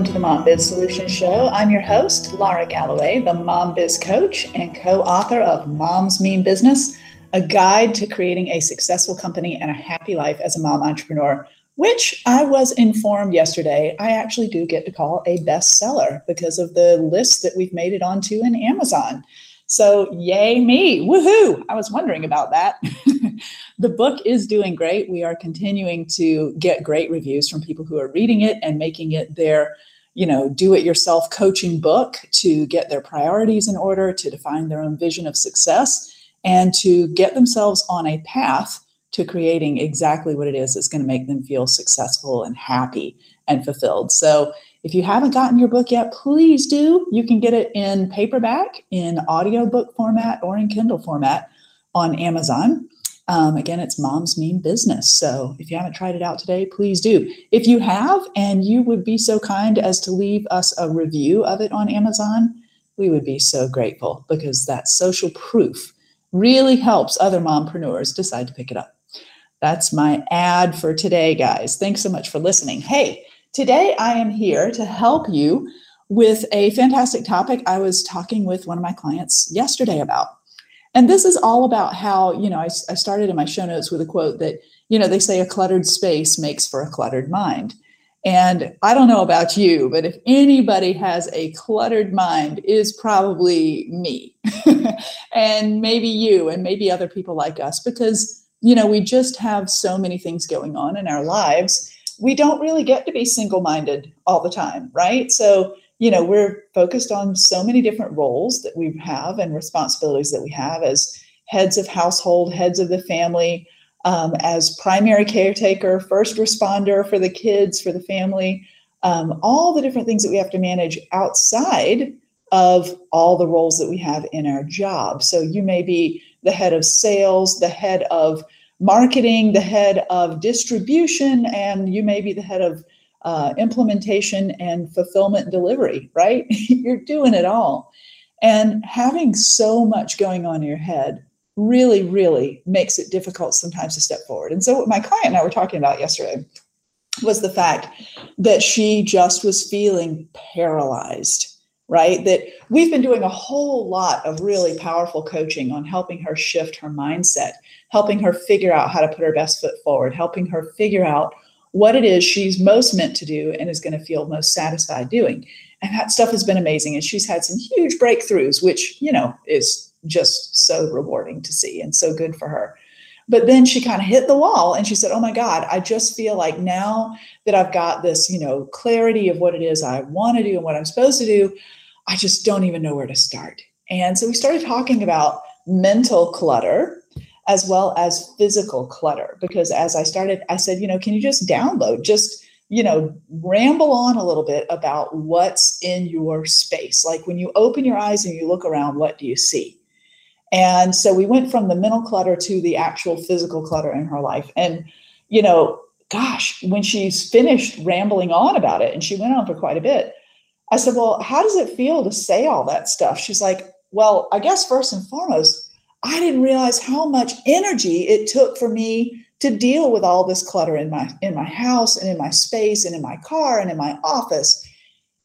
welcome to the Mom Biz Solutions Show. I'm your host, Lara Galloway, the Mom Biz Coach and co author of Moms Mean Business, a guide to creating a successful company and a happy life as a mom entrepreneur, which I was informed yesterday I actually do get to call a bestseller because of the list that we've made it onto in Amazon. So, yay me, woohoo! I was wondering about that. the book is doing great. We are continuing to get great reviews from people who are reading it and making it their you know do it yourself coaching book to get their priorities in order to define their own vision of success and to get themselves on a path to creating exactly what it is that's going to make them feel successful and happy and fulfilled so if you haven't gotten your book yet, please do. You can get it in paperback, in audiobook format, or in Kindle format on Amazon. Um, again, it's Mom's Mean Business. So if you haven't tried it out today, please do. If you have, and you would be so kind as to leave us a review of it on Amazon, we would be so grateful because that social proof really helps other mompreneurs decide to pick it up. That's my ad for today, guys. Thanks so much for listening. Hey, Today, I am here to help you with a fantastic topic I was talking with one of my clients yesterday about. And this is all about how, you know, I, I, started in my show notes with a quote that, you know, they say a cluttered space makes for a cluttered mind. And I don't know about you, but if anybody has a cluttered mind, is probably me and maybe you and maybe other people like us, because, you know, we just have so many things going on in our lives we don't really get to be single minded all the time, right? So, you know, we're focused on so many different roles that we have and responsibilities that we have as heads of household, heads of the family, um, as primary caretaker, first responder for the kids, for the family, um, all the different things that we have to manage outside of all the roles that we have in our job. So you may be the head of sales, the head of marketing, the head of distribution, and you may be the head of uh, implementation and fulfillment delivery, right? You're doing it all. And having so much going on in your head really, really makes it difficult sometimes to step forward. And so, what my client and I were talking about yesterday was the fact that she just was feeling paralyzed right? That we've been doing a whole lot of really powerful coaching on helping her shift her mindset helping her figure out how to put her best foot forward, helping her figure out what it is she's most meant to do and is going to feel most satisfied doing. And that stuff has been amazing. And she's had some huge breakthroughs, which, you know, is just so rewarding to see and so good for her. But then she kind of hit the wall and she said, Oh my God, I just feel like now that I've got this, you know, clarity of what it is I want to do and what I'm supposed to do, I just don't even know where to start. And so we started talking about mental clutter as well as physical clutter. Because as I started, I said, you know, can you just download, just, you know, ramble on a little bit about what's in your space? Like when you open your eyes and you look around, what do you see? And so we went from the mental clutter to the actual physical clutter in her life. And, you know, gosh, when she's finished rambling on about it, and she went on for quite a bit, I said, Well, how does it feel to say all that stuff? She's like, Well, I guess first and foremost, I didn't realize how much energy it took for me to deal with all this clutter in my in my house and in my space and in my car and in my office.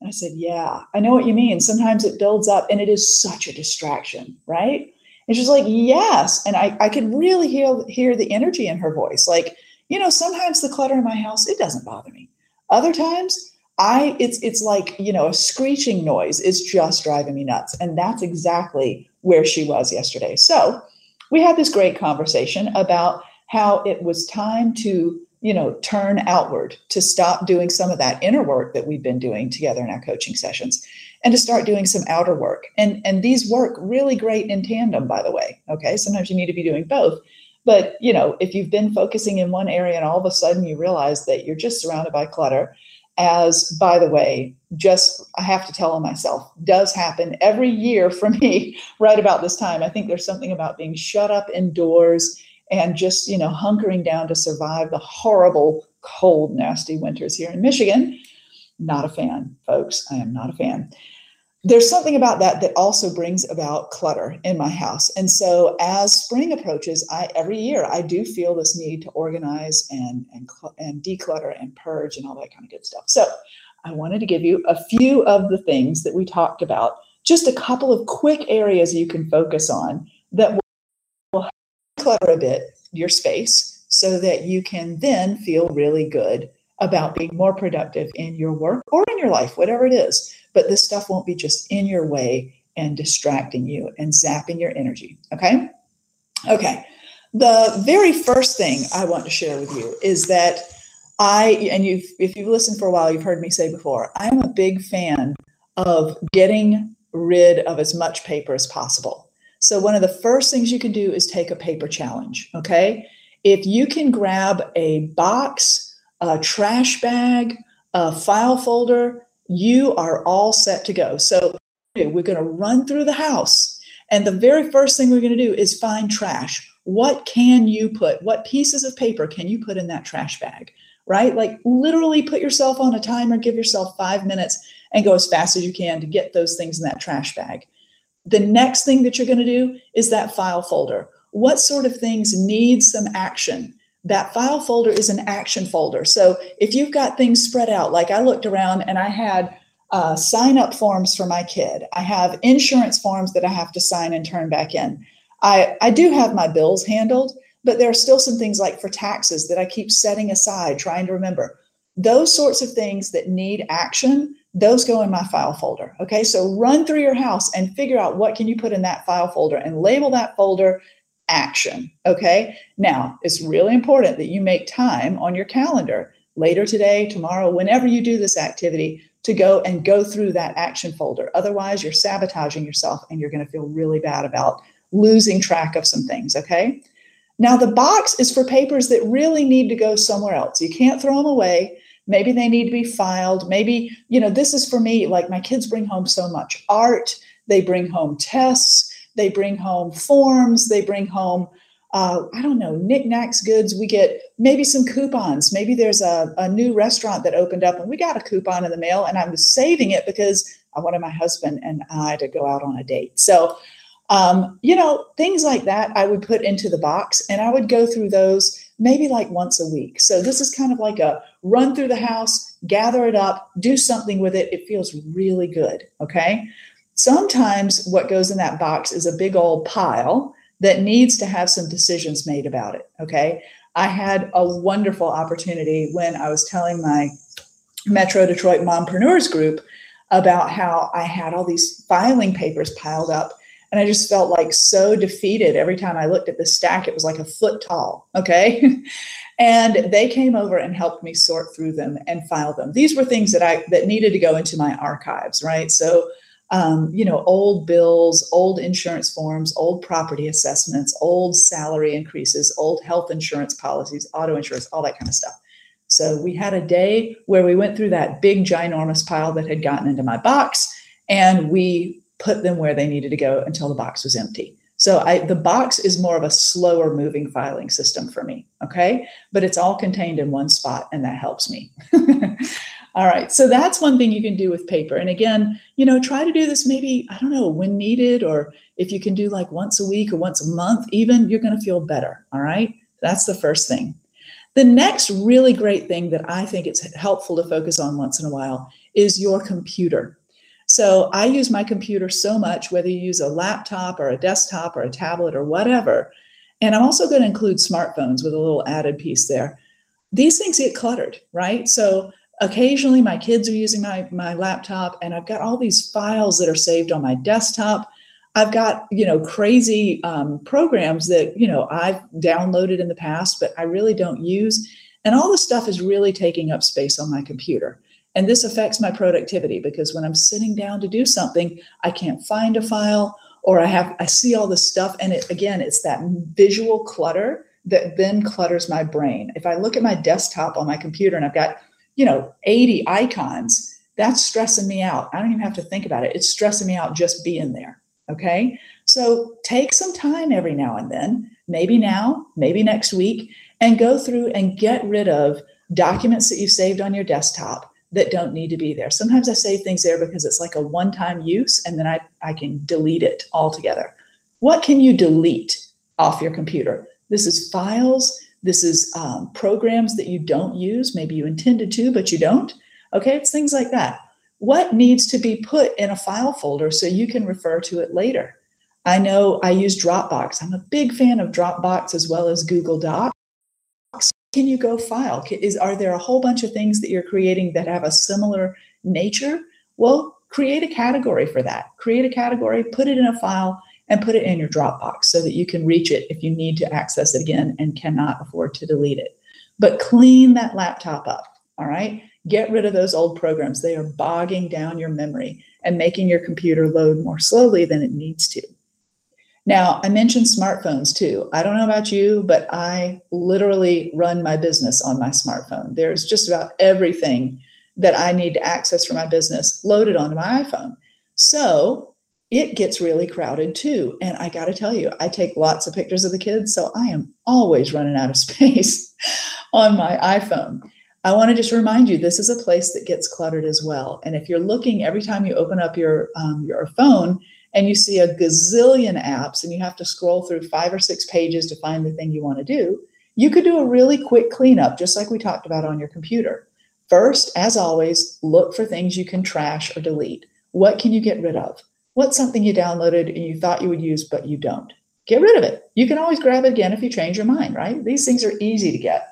And I said, "Yeah, I know what you mean. Sometimes it builds up and it is such a distraction, right?" And she's like, "Yes." And I I could really hear hear the energy in her voice. Like, you know, sometimes the clutter in my house it doesn't bother me. Other times I it's it's like, you know, a screeching noise is just driving me nuts. And that's exactly where she was yesterday. So we had this great conversation about how it was time to, you know, turn outward, to stop doing some of that inner work that we've been doing together in our coaching sessions and to start doing some outer work. And and these work really great in tandem by the way. Okay? Sometimes you need to be doing both. But, you know, if you've been focusing in one area and all of a sudden you realize that you're just surrounded by clutter as by the way just i have to tell on myself does happen every year for me right about this time i think there's something about being shut up indoors and just you know hunkering down to survive the horrible cold nasty winters here in michigan not a fan folks. I am not a fan. There's something about that that also brings about clutter in my house. And so as spring approaches i every year i do feel this need to organize and and and declutter and purge and all that kind of good stuff. So I wanted to give you a few of the things that we talked about, just a couple of quick areas you can focus on that will clutter a bit your space so that you can then feel really good about being more productive in your work or in your life, whatever it is. But this stuff won't be just in your way and distracting you and zapping your energy. Okay. Okay. The very first thing I want to share with you is that I, and you've, if you've listened for a while, you've heard me say before, I'm a big fan of getting rid of as much paper as possible. So, one of the first things you can do is take a paper challenge. Okay. If you can grab a box, a trash bag, a file folder, you are all set to go. So, we're going to run through the house. And the very first thing we're going to do is find trash. What can you put? What pieces of paper can you put in that trash bag? Right? Like literally put yourself on a timer, give yourself five minutes, and go as fast as you can to get those things in that trash bag. The next thing that you're going to do is that file folder. What sort of things need some action? That file folder is an action folder. So if you've got things spread out, like I looked around and I had uh, sign up forms for my kid. I have insurance forms that I have to sign and turn back in. I, I do have my bills handled, but there are still some things like for taxes that I keep setting aside, trying to remember. Those sorts of things that need action, those go in my file folder. Okay, so run through your house and figure out what can you put in that file folder and label that folder action. Okay, now it's really important that you make time on your calendar later today, tomorrow, whenever you do this activity to go and go through that action folder. Otherwise, you're sabotaging yourself and you're going to feel really bad about losing track of some things. Okay. Now, the box is for papers that really need to go somewhere else. You can't throw them away. Maybe they need to be filed. Maybe, you know, this is for me, like my kids bring home so much art, they bring home tests, they bring home forms, they bring home uh, I don't know, knickknacks, goods. We get maybe some coupons. Maybe there's a, a new restaurant that opened up and we got a coupon in the mail and I was saving it because I wanted my husband and I to go out on a date. So, um, you know, things like that I would put into the box and I would go through those maybe like once a week. So this is kind of like a run through the house, gather it up, do something with it. It feels really good. Okay. Sometimes what goes in that box is a big old pile that needs to have some decisions made about it. Okay. I had a wonderful opportunity when I was telling my Metro Detroit Mompreneurs group about how I had all these filing papers piled up. And I just felt like so defeated every time I looked at the stack. It was like a foot tall. Okay. and they came over and helped me sort through them and file them. These were things that I that needed to go into my archives, right? So um, you know, old bills, old insurance forms, old property assessments, old salary increases, old health insurance policies, auto insurance, all that kind of stuff. So we had a day where we went through that big, ginormous pile that had gotten into my box and we put them where they needed to go until the box was empty. So I, the box is more of a slower moving filing system for me. Okay. But it's all contained in one spot and that helps me. All right. So that's one thing you can do with paper. And again, you know, try to do this maybe, I don't know, when needed, or if you can do like once a week or once a month, even you're going to feel better. All right. That's the first thing. The next really great thing that I think it's helpful to focus on once in a while is your computer. So I use my computer so much, whether you use a laptop or a desktop or a tablet or whatever. And I'm also going to include smartphones with a little added piece there. These things get cluttered, right? So occasionally my kids are using my my laptop and i've got all these files that are saved on my desktop. I've got you know crazy um, programs that you know i've downloaded in the past but i really don't use. And all this stuff is really taking up space on my computer. And this affects my productivity because when i'm sitting down to do something i can't find a file or i have i see all this stuff and it again it's that visual clutter that then clutters my brain. If i look at my desktop on my computer and i've got you know, 80 icons, that's stressing me out. I don't even have to think about it. It's stressing me out just being there. Okay. So take some time every now and then, maybe now, maybe next week, and go through and get rid of documents that you've saved on your desktop that don't need to be there. Sometimes I save things there because it's like a one time use and then I, I can delete it altogether. What can you delete off your computer? This is files, this is um, programs that you don't use. Maybe you intended to, but you don't. Okay, it's things like that. What needs to be put in a file folder so you can refer to it later? I know I use Dropbox. I'm a big fan of Dropbox as well as Google Docs. Can you go file? Is are there a whole bunch of things that you're creating that have a similar nature? Well, create a category for that. Create a category, put it in a file, and put it in your Dropbox so that you can reach it if you need to access it again and cannot afford to delete it. But clean that laptop up. All right. Get rid of those old programs. They are bogging down your memory and making your computer load more slowly than it needs to. Now, I mentioned smartphones too. I don't know about you, but I literally run my business on my smartphone. There's just about everything that I need to access for my business loaded onto my iPhone. So it gets really crowded too. And I got to tell you, I take lots of pictures of the kids. So I am always running out of space on my iPhone. I want to just remind you this is a place that gets cluttered as well. And if you're looking every time you open up your, um, your phone, and you see a gazillion apps and you have to scroll through five or six pages to find the thing you want to do, you could do a really quick cleanup, just like we talked about on your computer. First, as always, look for things you can trash or delete. What can you get rid of? What's something you downloaded and you thought you would use, but you don't? Get rid of it. You can always grab it again if you change your mind, right? These things are easy to get.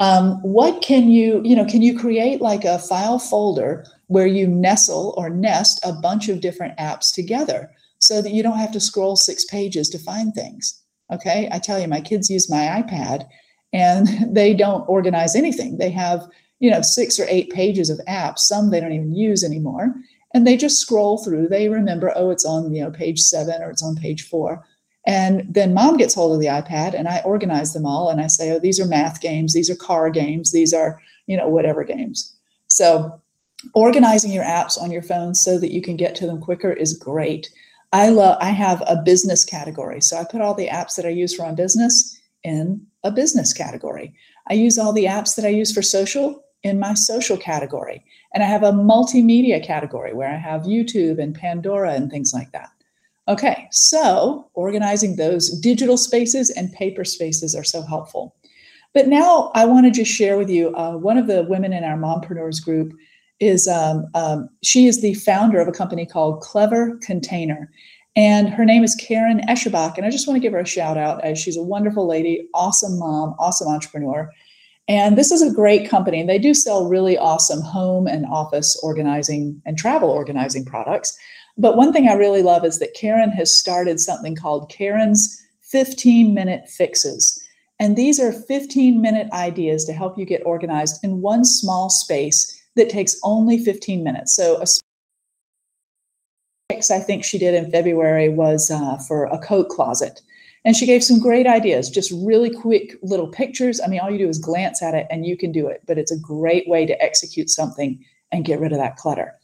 Um, what can you, you know, can you create like a file folder where you nestle or nest a bunch of different apps together so that you don't have to scroll six pages to find things? Okay. I tell you, my kids use my iPad and they don't organize anything. They have, you know, six or eight pages of apps, some they don't even use anymore. And they just scroll through. They remember, oh, it's on, you know, page seven or it's on page four. And then mom gets hold of the iPad and I organize them all and I say, oh, these are math games, these are car games, these are, you know, whatever games. So organizing your apps on your phone so that you can get to them quicker is great. I love I have a business category. So I put all the apps that I use for my business in a business category. I use all the apps that I use for social in my social category. And I have a multimedia category where I have YouTube and Pandora and things like that. Okay, so organizing those digital spaces and paper spaces are so helpful. But now I want to just share with you uh, one of the women in our mompreneurs group is um, um, she is the founder of a company called Clever Container. And her name is Karen Escherbach. And I just want to give her a shout out as she's a wonderful lady, awesome mom, awesome entrepreneur. And this is a great company. And they do sell really awesome home and office organizing and travel organizing products. But one thing I really love is that Karen has started something called Karen's 15 minute fixes. And these are 15 minute ideas to help you get organized in one small space that takes only 15 minutes. So a fix I think she did in February was uh, for a coat closet. And she gave some great ideas, just really quick little pictures. I mean, all you do is glance at it and you can do it, but it's a great way to execute something and get rid of that clutter.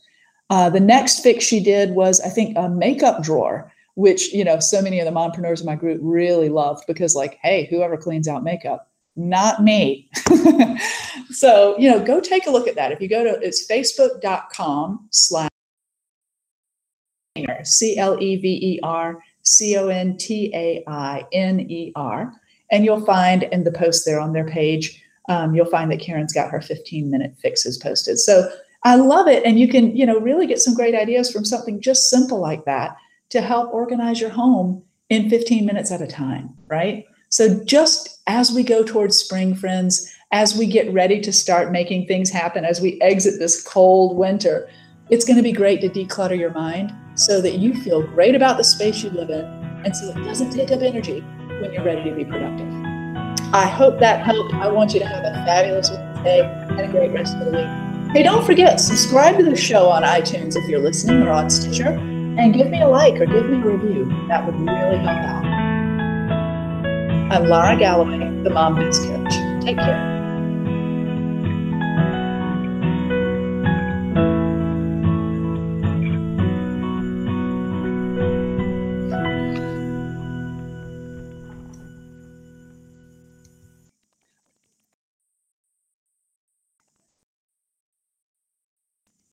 Uh, the next fix she did was, I think, a makeup drawer, which you know so many of the mompreneurs in my group really loved because, like, hey, whoever cleans out makeup, not me. so you know, go take a look at that. If you go to it's facebook.com slash C L E V E R C O N T A I N E R, and you'll find in the post there on their page. Um, you'll find that Karen's got her 15 minute fixes posted. So I love it. And you can, you know, really get some great ideas from something just simple like that to help organize your home in 15 minutes at a time, right? So just as we go towards spring, friends, as we get ready to start making things happen, as we exit this cold winter, it's going to be great to declutter your mind so that you feel great about the space you live in and so it doesn't take up energy when you're ready to be productive. I hope that helped. I want you to have a fabulous day and a great rest of the week. Hey, don't forget, subscribe to the show on iTunes if you're listening or on Stitcher, and give me a like or give me a review. That would really help out. I'm Lara Galloway, the Mom Biz Coach. Take care.